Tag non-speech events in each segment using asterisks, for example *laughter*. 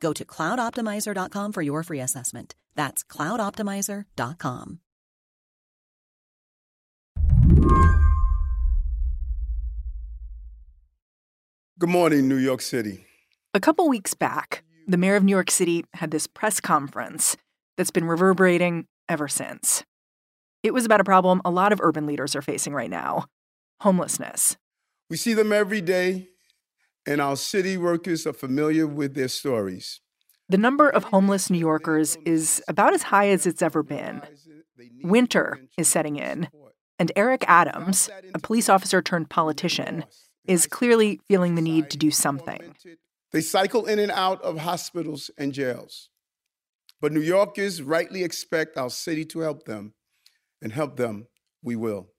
Go to cloudoptimizer.com for your free assessment. That's cloudoptimizer.com. Good morning, New York City. A couple weeks back, the mayor of New York City had this press conference that's been reverberating ever since. It was about a problem a lot of urban leaders are facing right now homelessness. We see them every day, and our city workers are familiar with their stories. The number of homeless New Yorkers is about as high as it's ever been. Winter is setting in, and Eric Adams, a police officer turned politician, is clearly feeling the need to do something. They cycle in and out of hospitals and jails. But New Yorkers rightly expect our city to help them, and help them we will.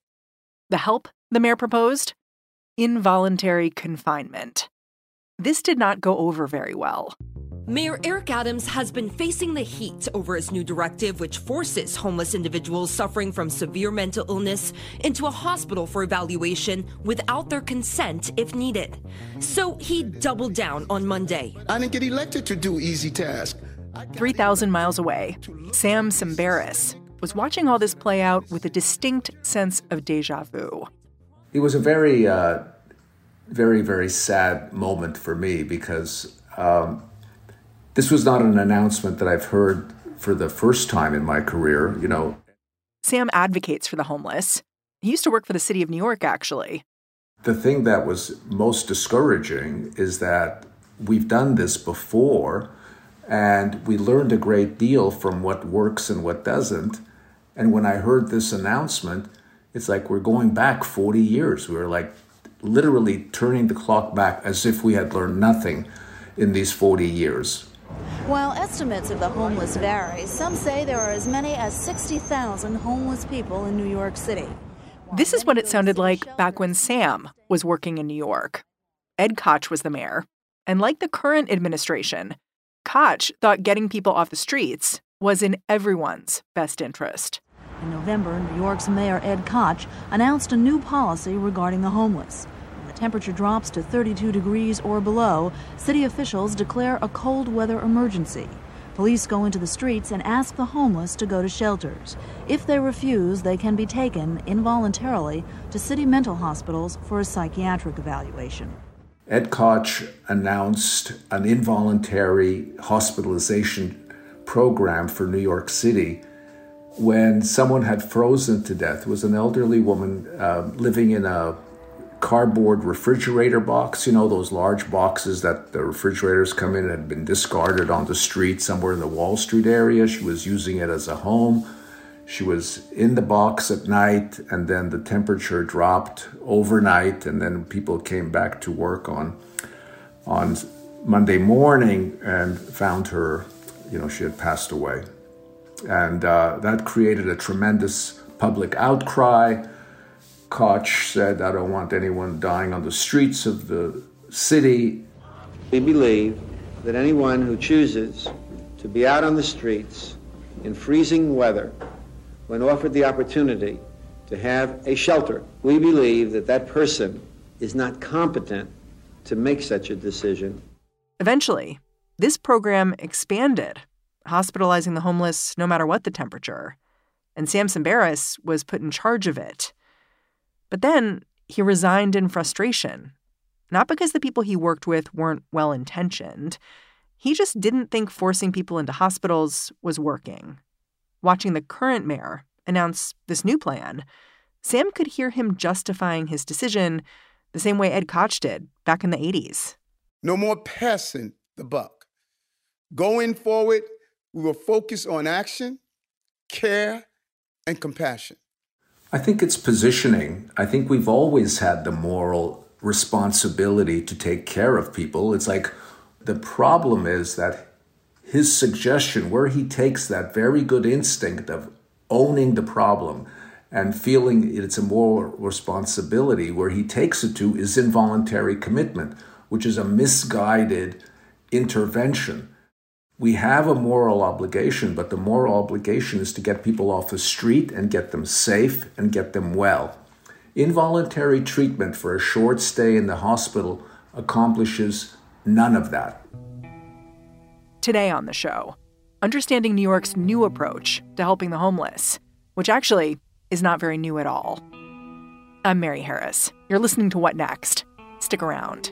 The help the mayor proposed? Involuntary confinement. This did not go over very well. Mayor Eric Adams has been facing the heat over his new directive, which forces homeless individuals suffering from severe mental illness into a hospital for evaluation without their consent if needed. So he doubled down on Monday. I didn't get elected to do easy tasks. 3,000 miles away, Sam Tsemberis was watching all this play out with a distinct sense of deja vu. It was a very, uh, very, very sad moment for me because um, this was not an announcement that I've heard for the first time in my career, you know. Sam advocates for the homeless. He used to work for the city of New York, actually. The thing that was most discouraging is that we've done this before and we learned a great deal from what works and what doesn't. And when I heard this announcement, it's like we're going back 40 years. We were like literally turning the clock back as if we had learned nothing in these 40 years. While estimates of the homeless vary, some say there are as many as 60,000 homeless people in New York City. This is what it sounded like back when Sam was working in New York. Ed Koch was the mayor. And like the current administration, Koch thought getting people off the streets was in everyone's best interest. In November, New York's Mayor Ed Koch announced a new policy regarding the homeless. When the temperature drops to 32 degrees or below, city officials declare a cold weather emergency. Police go into the streets and ask the homeless to go to shelters. If they refuse, they can be taken involuntarily to city mental hospitals for a psychiatric evaluation. Ed Koch announced an involuntary hospitalization program for New York City when someone had frozen to death. It was an elderly woman uh, living in a cardboard refrigerator box, you know, those large boxes that the refrigerators come in had been discarded on the street somewhere in the Wall Street area. She was using it as a home. She was in the box at night, and then the temperature dropped overnight, and then people came back to work on on Monday morning and found her, you know, she had passed away. And uh, that created a tremendous public outcry. Koch said, I don't want anyone dying on the streets of the city. We believe that anyone who chooses to be out on the streets in freezing weather when offered the opportunity to have a shelter, we believe that that person is not competent to make such a decision. Eventually, this program expanded, hospitalizing the homeless no matter what the temperature. And Samson Tsemberis was put in charge of it. But then he resigned in frustration, not because the people he worked with weren't well intentioned. He just didn't think forcing people into hospitals was working. Watching the current mayor, announce this new plan, Sam could hear him justifying his decision the same way Ed Koch did back in the 80s. No more passing the buck. Going forward, we will focus on action, care, and compassion. I think it's positioning. I think we've always had the moral responsibility to take care of people. It's like the problem is that his suggestion, where he takes that very good instinct of owning the problem and feeling it's a moral responsibility, where he takes it to is involuntary commitment, which is a misguided intervention. We have a moral obligation, but the moral obligation is to get people off the street and get them safe and get them well. Involuntary treatment for a short stay in the hospital accomplishes none of that. Today on the show, understanding New York's new approach to helping the homeless, which actually is not very new at all. I'm Mary Harris. You're listening to What Next? Stick around.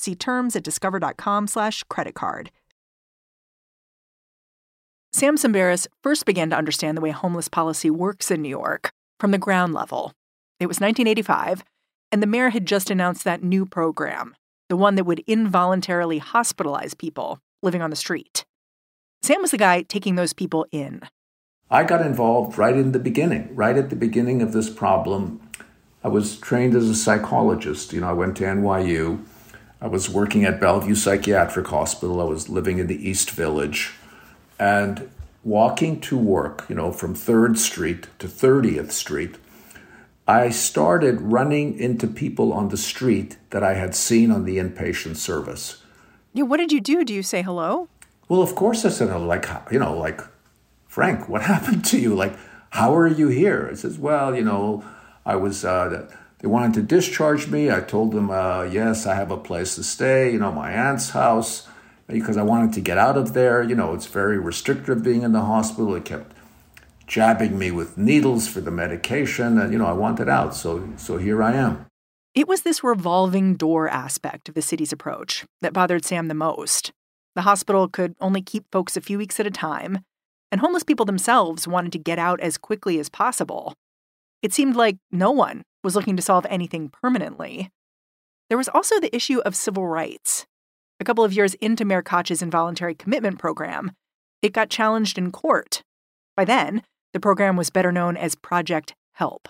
See terms at discover.com slash credit card. Sam Tsemberis first began to understand the way homeless policy works in New York from the ground level. It was 1985, and the mayor had just announced that new program, the one that would involuntarily hospitalize people living on the street. Sam was the guy taking those people in. I got involved right in the beginning, right at the beginning of this problem. I was trained as a psychologist. You know, I went to NYU. I was working at Bellevue Psychiatric Hospital. I was living in the East Village and walking to work, you know, from 3rd Street to 30th Street. I started running into people on the street that I had seen on the inpatient service. Yeah, what did you do? Do you say hello? Well, of course I said, hello. like, you know, like, Frank, what *laughs* happened to you? Like, how are you here? I says, well, you know, I was, uh, they wanted to discharge me. I told them, uh, yes, I have a place to stay, you know, my aunt's house, because I wanted to get out of there. You know, it's very restrictive being in the hospital. It kept jabbing me with needles for the medication, and, you know, I wanted out. So, so here I am. It was this revolving door aspect of the city's approach that bothered Sam the most. The hospital could only keep folks a few weeks at a time, and homeless people themselves wanted to get out as quickly as possible. It seemed like no one was looking to solve anything permanently. There was also the issue of civil rights. A couple of years into Mayor Koch's involuntary commitment program, it got challenged in court. By then, the program was better known as Project Help.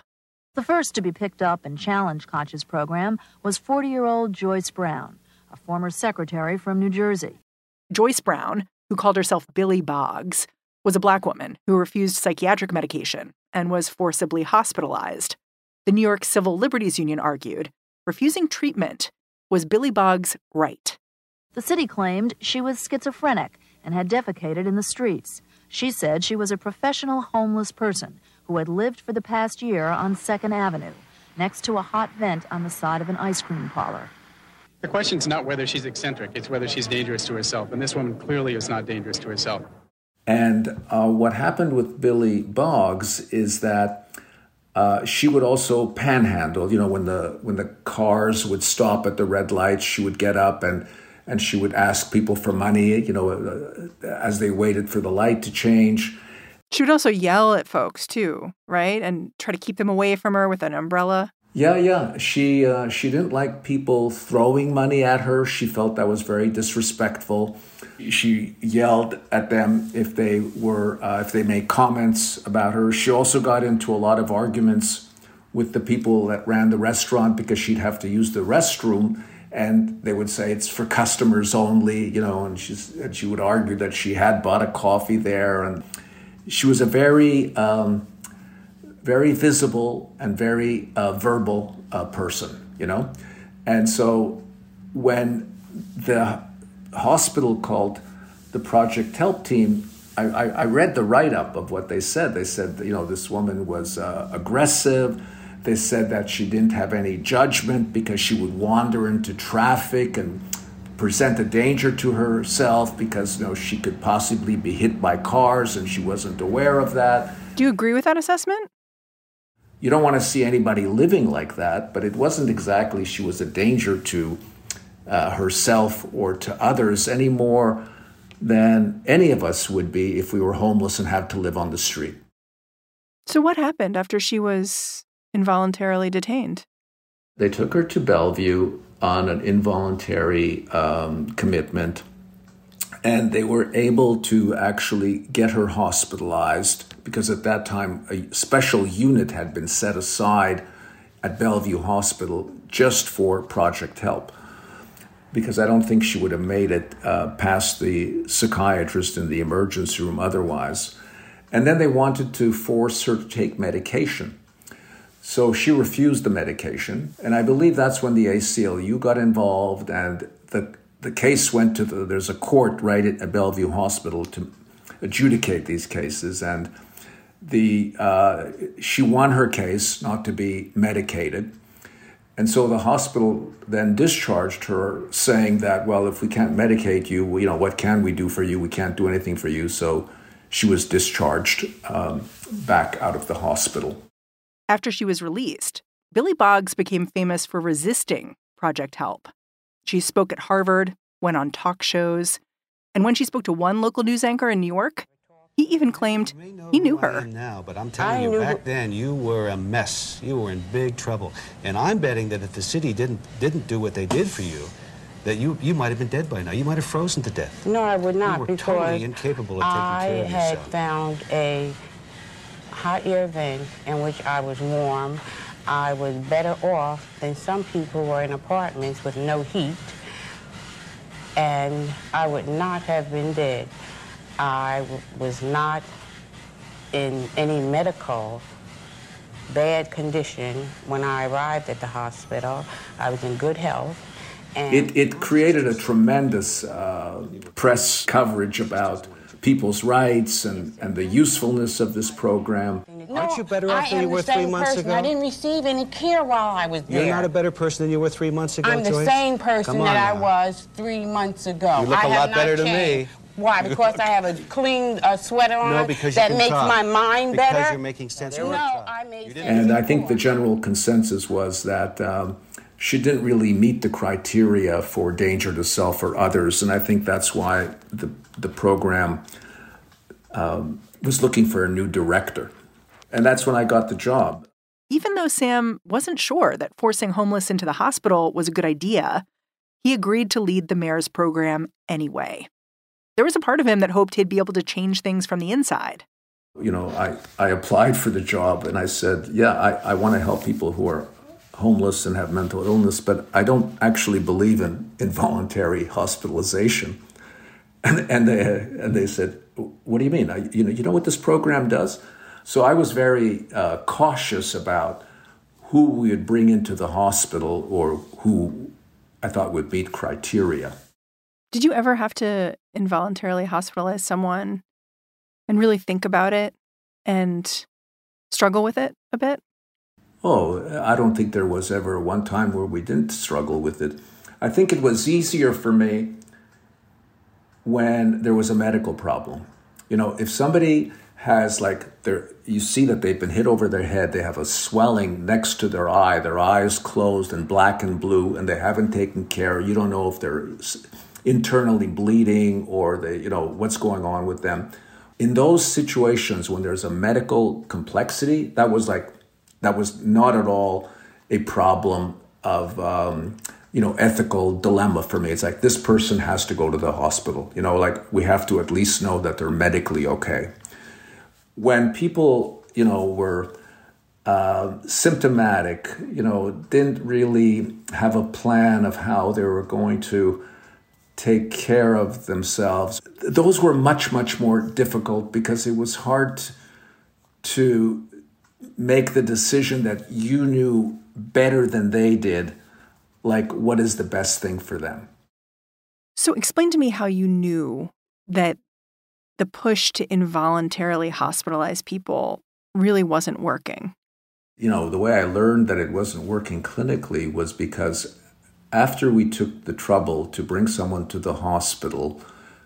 The first to be picked up and challenge Koch's program was 40 year old Joyce Brown, a former secretary from New Jersey. Joyce Brown, who called herself Billy Boggs, was a black woman who refused psychiatric medication and was forcibly hospitalized. The New York Civil Liberties Union argued refusing treatment was Billy Boggs' right. The city claimed she was schizophrenic and had defecated in the streets. She said she was a professional homeless person who had lived for the past year on 2nd Avenue, next to a hot vent on the side of an ice cream parlor. The question's not whether she's eccentric, it's whether she's dangerous to herself. And this woman clearly is not dangerous to herself. And uh, what happened with Billy Boggs is that uh, she would also panhandle. You know, when the when the cars would stop at the red lights, she would get up and and she would ask people for money. You know, uh, as they waited for the light to change. She would also yell at folks too, right, and try to keep them away from her with an umbrella. Yeah, yeah. She uh, she didn't like people throwing money at her. She felt that was very disrespectful. She yelled at them if they were uh, if they made comments about her. She also got into a lot of arguments with the people that ran the restaurant because she'd have to use the restroom and they would say it's for customers only, you know, and she's and she would argue that she had bought a coffee there and she was a very um, very visible and very uh, verbal uh, person, you know? And so when the hospital called the Project Help Team, I, I, I read the write up of what they said. They said, you know, this woman was uh, aggressive. They said that she didn't have any judgment because she would wander into traffic and present a danger to herself because you know she could possibly be hit by cars and she wasn't aware of that. Do you agree with that assessment? You don't want to see anybody living like that, but it wasn't exactly she was a danger to uh, herself or to others any more than any of us would be if we were homeless and had to live on the street. So, what happened after she was involuntarily detained? They took her to Bellevue on an involuntary um, commitment, and they were able to actually get her hospitalized because at that time a special unit had been set aside at Bellevue Hospital just for Project Help. Because I don't think she would have made it uh, past the psychiatrist in the emergency room otherwise. And then they wanted to force her to take medication. So she refused the medication. And I believe that's when the ACLU got involved and the, the case went to the, there's a court right at Bellevue Hospital to adjudicate these cases. And the uh, she won her case not to be medicated. And so the hospital then discharged her, saying that, well, if we can't medicate you, you know, what can we do for you? We can't do anything for you. So she was discharged um, back out of the hospital. After she was released, Billy Boggs became famous for resisting Project Help. She spoke at Harvard, went on talk shows, and when she spoke to one local news anchor in New York, he even claimed he knew her. Now, but I'm telling I you, back then you were a mess. You were in big trouble, and I'm betting that if the city didn't didn't do what they did for you, that you you might have been dead by now. You might have frozen to death. No, I would not you were because totally incapable of taking I care of yourself. I had found a hot air vent in which I was warm. I was better off than some people who are in apartments with no heat, and I would not have been dead. I was not in any medical bad condition when I arrived at the hospital. I was in good health. it, it created a tremendous uh, press coverage about people's rights and, and the usefulness of this program. No, Aren't you better off than you were three months person. ago? I didn't receive any care while I was there. You're not a better person than you were three months ago, I'm the Joyce? same person that now. I was three months ago. You look I a lot better changed. to me. Why? Because I have a *laughs* clean uh, sweater on no, because that makes talk. my mind because better. Because you're making sense. No, I made sense. And I think the general consensus was that um, she didn't really meet the criteria for danger to self or others, and I think that's why the the program um, was looking for a new director, and that's when I got the job. Even though Sam wasn't sure that forcing homeless into the hospital was a good idea, he agreed to lead the mayor's program anyway. There was a part of him that hoped he'd be able to change things from the inside. You know, I, I applied for the job and I said, yeah, I, I want to help people who are homeless and have mental illness, but I don't actually believe in involuntary hospitalization. *laughs* And, and, they, and they said, what do you mean? I, you, know, you know what this program does? So I was very uh, cautious about who we would bring into the hospital or who I thought would meet criteria. Did you ever have to involuntarily hospitalize someone and really think about it and struggle with it a bit? Oh, I don't think there was ever one time where we didn't struggle with it. I think it was easier for me when there was a medical problem. You know, if somebody has like they you see that they've been hit over their head, they have a swelling next to their eye, their eyes closed and black and blue, and they haven't taken care. You don't know if they're internally bleeding or they, you know, what's going on with them. In those situations when there's a medical complexity, that was like that was not at all a problem of um, you know ethical dilemma for me. It's like this person has to go to the hospital. You know, like we have to at least know that they're medically okay. When people you know were uh, symptomatic, you know, didn't really have a plan of how they were going to take care of themselves. Those were much, much more difficult because it was hard to make the decision that you knew better than they did, like what is the best thing for them. So explain to me how you knew that the push to involuntarily hospitalize people really wasn't working. You know, the way I learned that it wasn't working clinically was because after we took the trouble to bring someone to the hospital,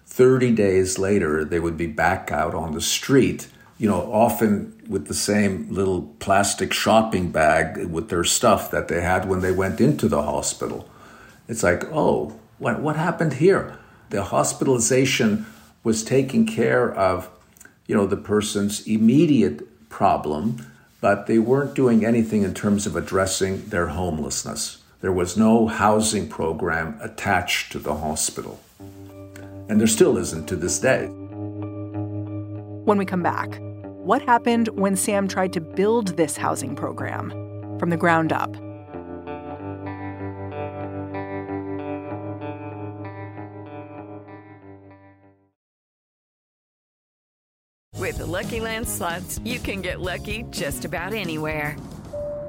30 days later, they would be back out on the street, you know, often with the same little plastic shopping bag with their stuff that they had when they went into the hospital. It's like, oh, what, what happened here? The hospitalization was taking care of, you know, the person's immediate problem, but they weren't doing anything in terms of addressing their homelessness. There was no housing program attached to the hospital. And there still isn't to this day. When we come back, what happened when Sam tried to build this housing program from the ground up? With the Lucky Land slots, you can get lucky just about anywhere.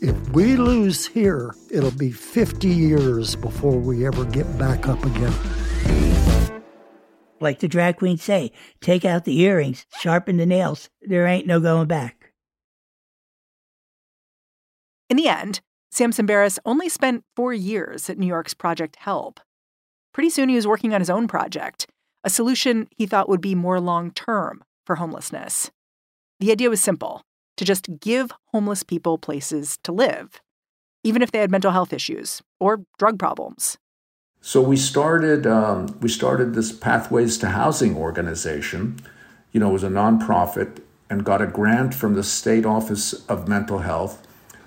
If we lose here, it'll be 50 years before we ever get back up again. Like the drag queens say, take out the earrings, sharpen the nails. There ain't no going back. In the end, Sam Tsemberis only spent four years at New York's Project Help. Pretty soon he was working on his own project, a solution he thought would be more long term for homelessness. The idea was simple to just give homeless people places to live, even if they had mental health issues or drug problems. So we started um, we started this Pathways to Housing organization. You know, it was a nonprofit and got a grant from the State Office of Mental Health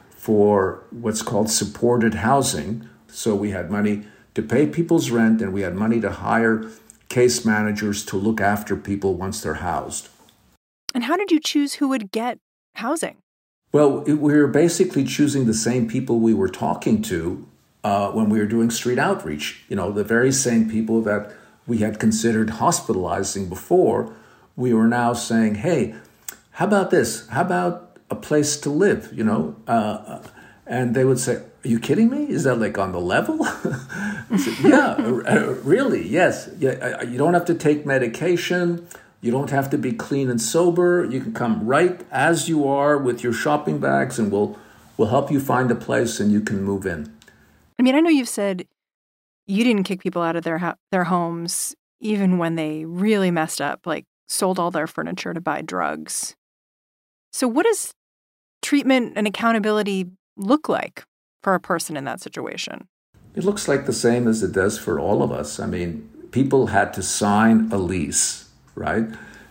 for what's called supported housing. So we had money to pay people's rent and we had money to hire case managers to look after people once they're housed. And how did you choose who would get housing? Well, we were basically choosing the same people we were talking to uh, when we were doing street outreach. You know, the very same people that we had considered hospitalizing before, we were now saying, hey, how about this? How about a place to live? You know, uh, and they would say, are you kidding me? Is that like on the level? *laughs* said, yeah, *laughs* really, yes. Yeah, you don't have to take medication. You don't have to be clean and sober. You can come right as you are with your shopping bags, and we'll we'll help you find a place, and you can move in. I mean, I know you've said you didn't kick people out of their ho- their homes even when they really messed up, like sold all their furniture to buy drugs. So, what does treatment and accountability look like for a person in that situation? It looks like the same as it does for all of us. I mean, people had to sign a lease, right?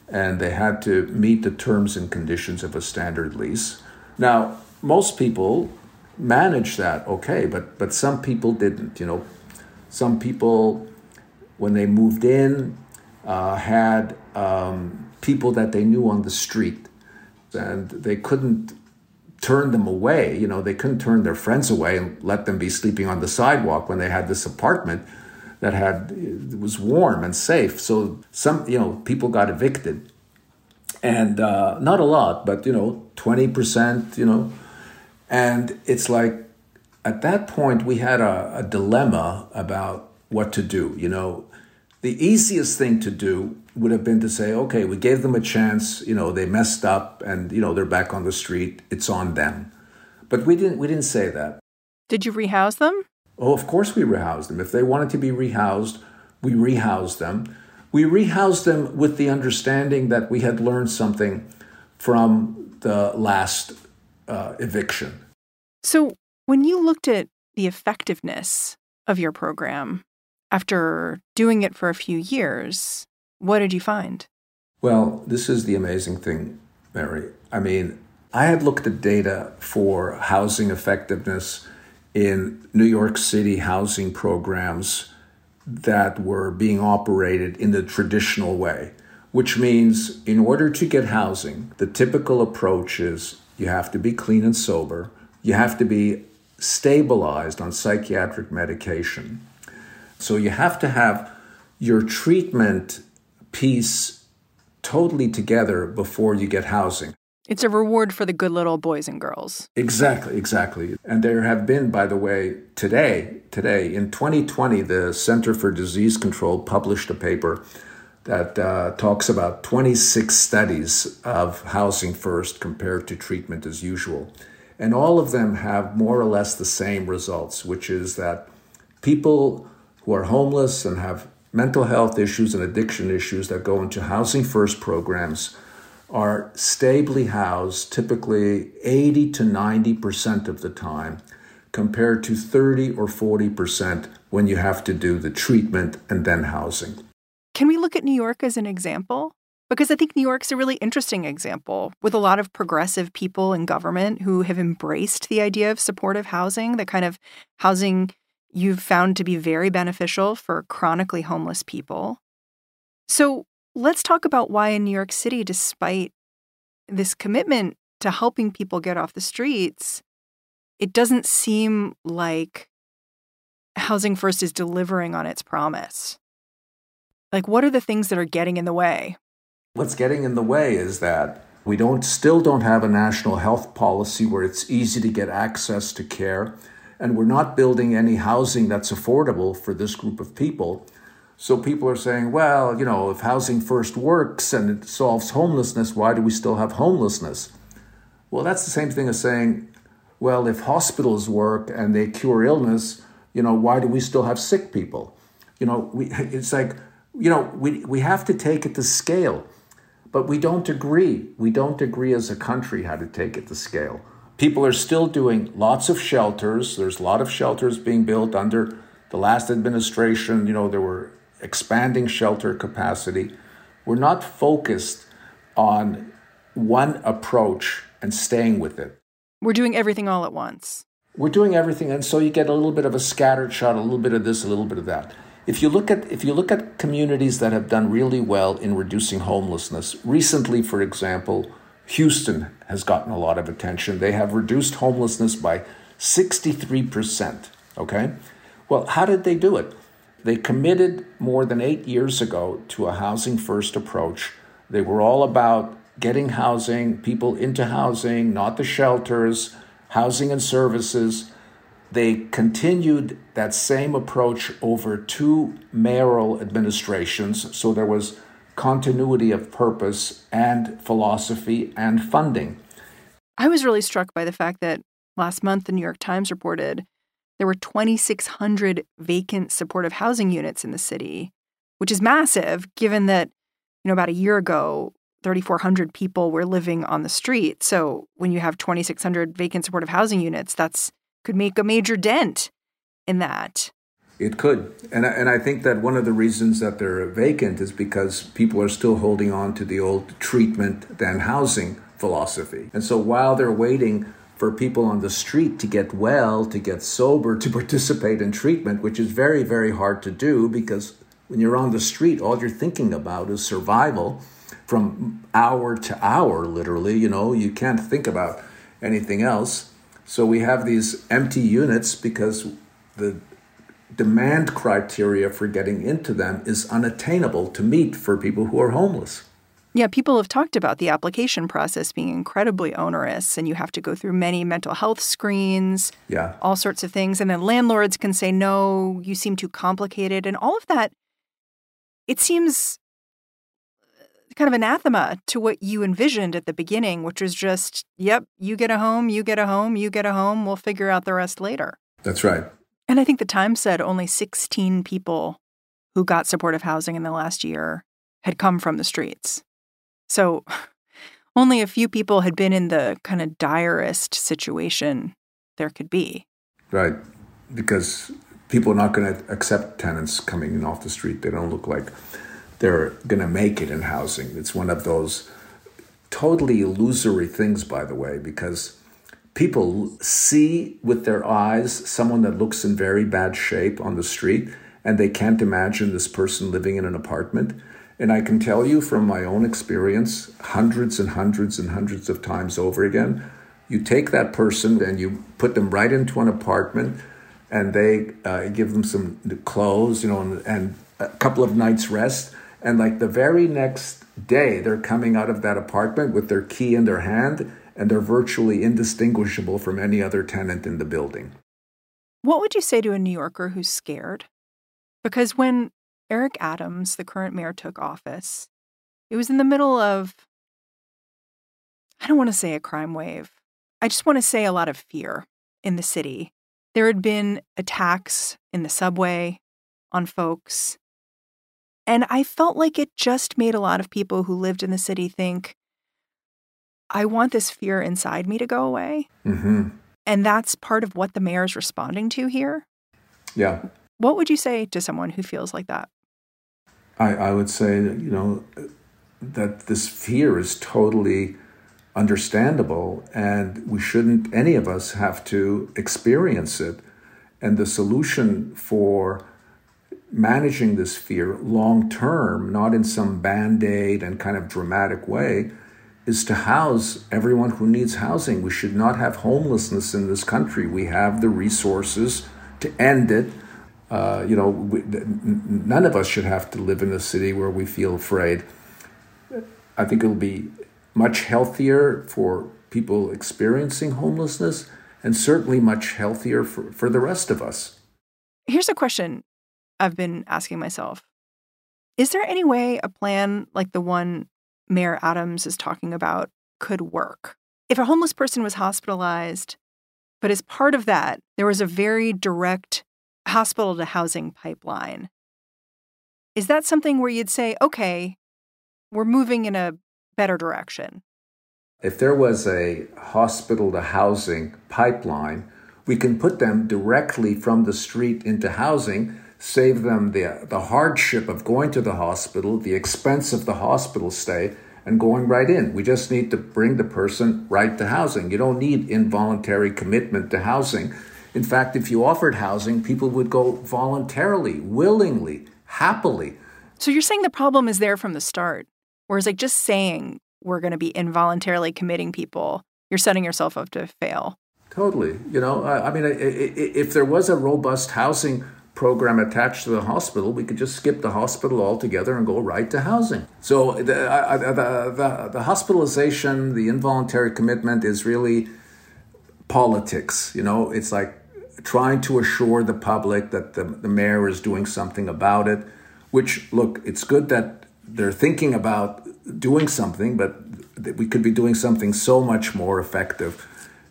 And they had to meet the terms and conditions of a standard lease. Now, most people manage that okay, but but some people didn't. You know, some people when they moved in uh, had um, people that they knew on the street, and they couldn't turn them away. You know, they couldn't turn their friends away and let them be sleeping on the sidewalk when they had this apartment that had was warm and safe. So some you know people got evicted, and uh, not a lot, but you know twenty percent. You know, and it's like at that point we had a, a dilemma about what to do. You know, the easiest thing to do would have been to say, okay, we gave them a chance. You know, they messed up, and you know they're back on the street. It's on them. But we didn't. We didn't say that. Did you rehouse them? Oh, of course we rehoused them. If they wanted to be rehoused, we rehoused them. We rehoused them with the understanding that we had learned something from the last uh, eviction. So, when you looked at the effectiveness of your program after doing it for a few years, what did you find? Well, this is the amazing thing, Mary. I mean, I had looked at data for housing effectiveness in New York City housing programs that were being operated in the traditional way, which means in order to get housing, the typical approach is you have to be clean and sober, you have to be stabilized on psychiatric medication. So you have to have your treatment piece totally together before you get housing. It's a reward for the good little boys and girls. Exactly, exactly. And there have been, by the way, today, today in 2020, the Center for Disease Control published a paper that uh, talks about 26 studies of housing first compared to treatment as usual. And all of them have more or less the same results, which is that people who are homeless and have mental health issues and addiction issues that go into housing first programs are stably housed typically 80 to 90% of the time, compared to 30 or 40% when you have to do the treatment and then housing. Can we look at New York as an example? Because I think New York's a really interesting example with a lot of progressive people in government who have embraced the idea of supportive housing, the kind of housing you've found to be very beneficial for chronically homeless people. So, Let's talk about why in New York City, despite this commitment to helping people get off the streets, it doesn't seem like Housing First is delivering on its promise. Like, what are the things that are getting in the way? What's getting in the way is that we don't still don't have a national health policy where it's easy to get access to care, and we're not building any housing that's affordable for this group of people. So people are saying, well, you know, if housing first works and it solves homelessness, why do we still have homelessness? Well, that's the same thing as saying, well, if hospitals work and they cure illness, you know, why do we still have sick people? You know, we, *laughs* it's like, you know, we, we have to take it to scale, but we don't agree. We don't agree as a country how to take it to scale. People are still doing lots of shelters. There's a lot of shelters being built under the last administration. You know, there were expanding shelter capacity. We're not focused on one approach and staying with it. We're doing everything all at once. We're doing everything, and so you get a little bit of a scattered shot, a little bit of this, a little bit of that. If you look at if you look at communities that have done really well in reducing homelessness, recently, for example, Houston has gotten a lot of attention. They have reduced homelessness by 63%. Okay? Well, how did they do it? They committed more than eight years ago to a housing first approach. They were all about getting housing, people into housing, not the shelters, housing and services. They continued that same approach over two mayoral administrations, so there was continuity of purpose and philosophy and funding. I was really struck by the fact that last month the New York Times reported there were 2,600 vacant supportive housing units in the city, which is massive given that, you know, about a year ago, 3,400 people were living on the street. So when you have 2,600 vacant supportive housing units, that's could make a major dent in that. It could. And I, and I think that one of the reasons that they're vacant is because people are still holding on to the old treatment then housing philosophy. And so while they're waiting for people on the street to get well, to get sober, to *laughs* participate in treatment, which is very, very hard to do because when you're on the street, all you're thinking about is survival from hour to hour, literally. You know, you can't think about anything else. So we have these empty units because the demand criteria for getting into them is unattainable to meet for people who are homeless. Yeah, people have talked about the application process being incredibly onerous, and you have to go through many mental health screens, yeah, all sorts of things. And then landlords can say, no, you seem too complicated. And all of that, it seems uh, kind of anathema to what you envisioned at the beginning, which was just, yep, you get a home, you get a home, you get a home, we'll figure out the rest later. That's right. And I think the Times said only 16 people who got supportive housing in the last year had come from the streets. So *laughs* only a few people had been in the kind of direst situation there could be. Right. Because people are not going to accept tenants coming in off the street. They don't look like they're going to make it in housing. It's one of those totally illusory things, by the way, because people see with their eyes someone that looks in very bad shape on the street and they can't imagine this person living in an apartment. And I can tell you from my own experience, hundreds and hundreds and hundreds of times over again, you take that person and you put them right into an apartment and they uh, give them some clothes, you know, and, and a couple of nights rest and like the very next day, they're coming out of that apartment with their key in their hand and they're virtually indistinguishable from any other tenant in the building. What would you say to a New Yorker who's scared? Because when Eric Adams, the current mayor, took office, it was in the middle of, I don't want to say a crime wave. I just want to say a lot of fear in the city. There had been attacks in the subway on folks. And I felt like it just made a lot of people who lived in the city think, I want this fear inside me to go away. Mm-hmm. And that's part of what the mayor is responding to here. Yeah. What would you say to someone who feels like that? I, I would say, you know, that this fear is totally understandable and we shouldn't, any of us, have to experience it. And the solution for managing this fear long term, not in some band aid and kind of dramatic way, is to house everyone who needs housing. We should not have homelessness in this country. We have the resources to end it. Uh, you know, we, none of us should have to live in a city where we feel afraid. I think it'll be much healthier for people experiencing homelessness and certainly much healthier for, for the rest of us. Here's a question I've been asking myself Is there any way a plan like the one Mayor Adams is talking about could work? If a homeless person was hospitalized, but as part of that, there was a very direct hospital to housing pipeline. Is that something where you'd say, okay, we're moving in a better direction? If there was a hospital to housing pipeline, we can put them directly from the street into housing save them the, the hardship of going to the hospital, the expense of the hospital stay, and going right in. We just need to bring the person right to housing. You don't need involuntary commitment to housing. In fact, if you offered housing, people would go voluntarily, willingly, happily. So you're saying the problem is there from the start, whereas like just saying we're going to be involuntarily committing people, you're setting yourself up to fail. Totally. You know, I, I mean, if there was a robust housing program attached to the hospital, we could just skip the hospital altogether and go right to housing. So the, the, the, the, hospitalization, the involuntary commitment is really politics. You know, it's like trying to assure the public that the, the mayor is doing something about it, which, look, it's good that they're thinking about doing something, but we could be doing something so much more effective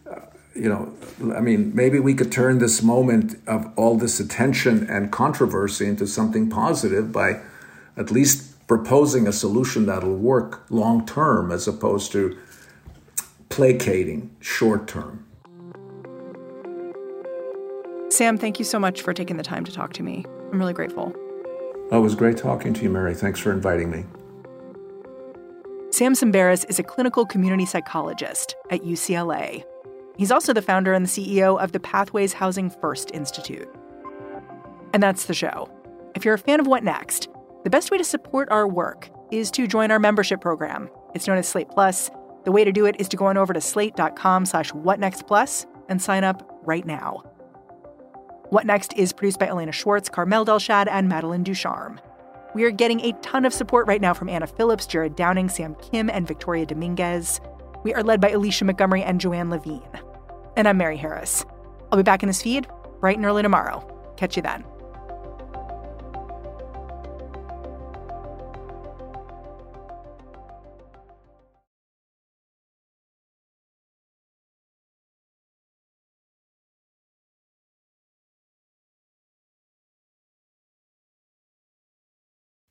uh, you know, I mean, maybe we could turn this moment of all this attention and controversy into something positive by at least proposing a solution that'll work long term as opposed to placating short term. Sam, thank you so much for taking the time to talk to me. I'm really grateful. Oh, it was great talking to you, Mary. Thanks for inviting me. Sam Tsemberis is a clinical community psychologist at UCLA. He's also the founder and the CEO of the Pathways Housing First Institute. And that's the show. If you're a fan of What Next, the best way to support our work is to join our membership program. It's known as Slate Plus. The way to do it is to go on over to slate.com slash whatnextplus and sign up right now. What Next is produced by Elena Schwartz, Carmel Delshad, and Madeline Ducharme. We are getting a ton of support right now from Anna Phillips, Jared Downing, Sam Kim, and Victoria Dominguez. We are led by Alicia Montgomery and Joanne Levine. And I'm Mary Harris. I'll be back in this feed bright and early tomorrow. Catch you then.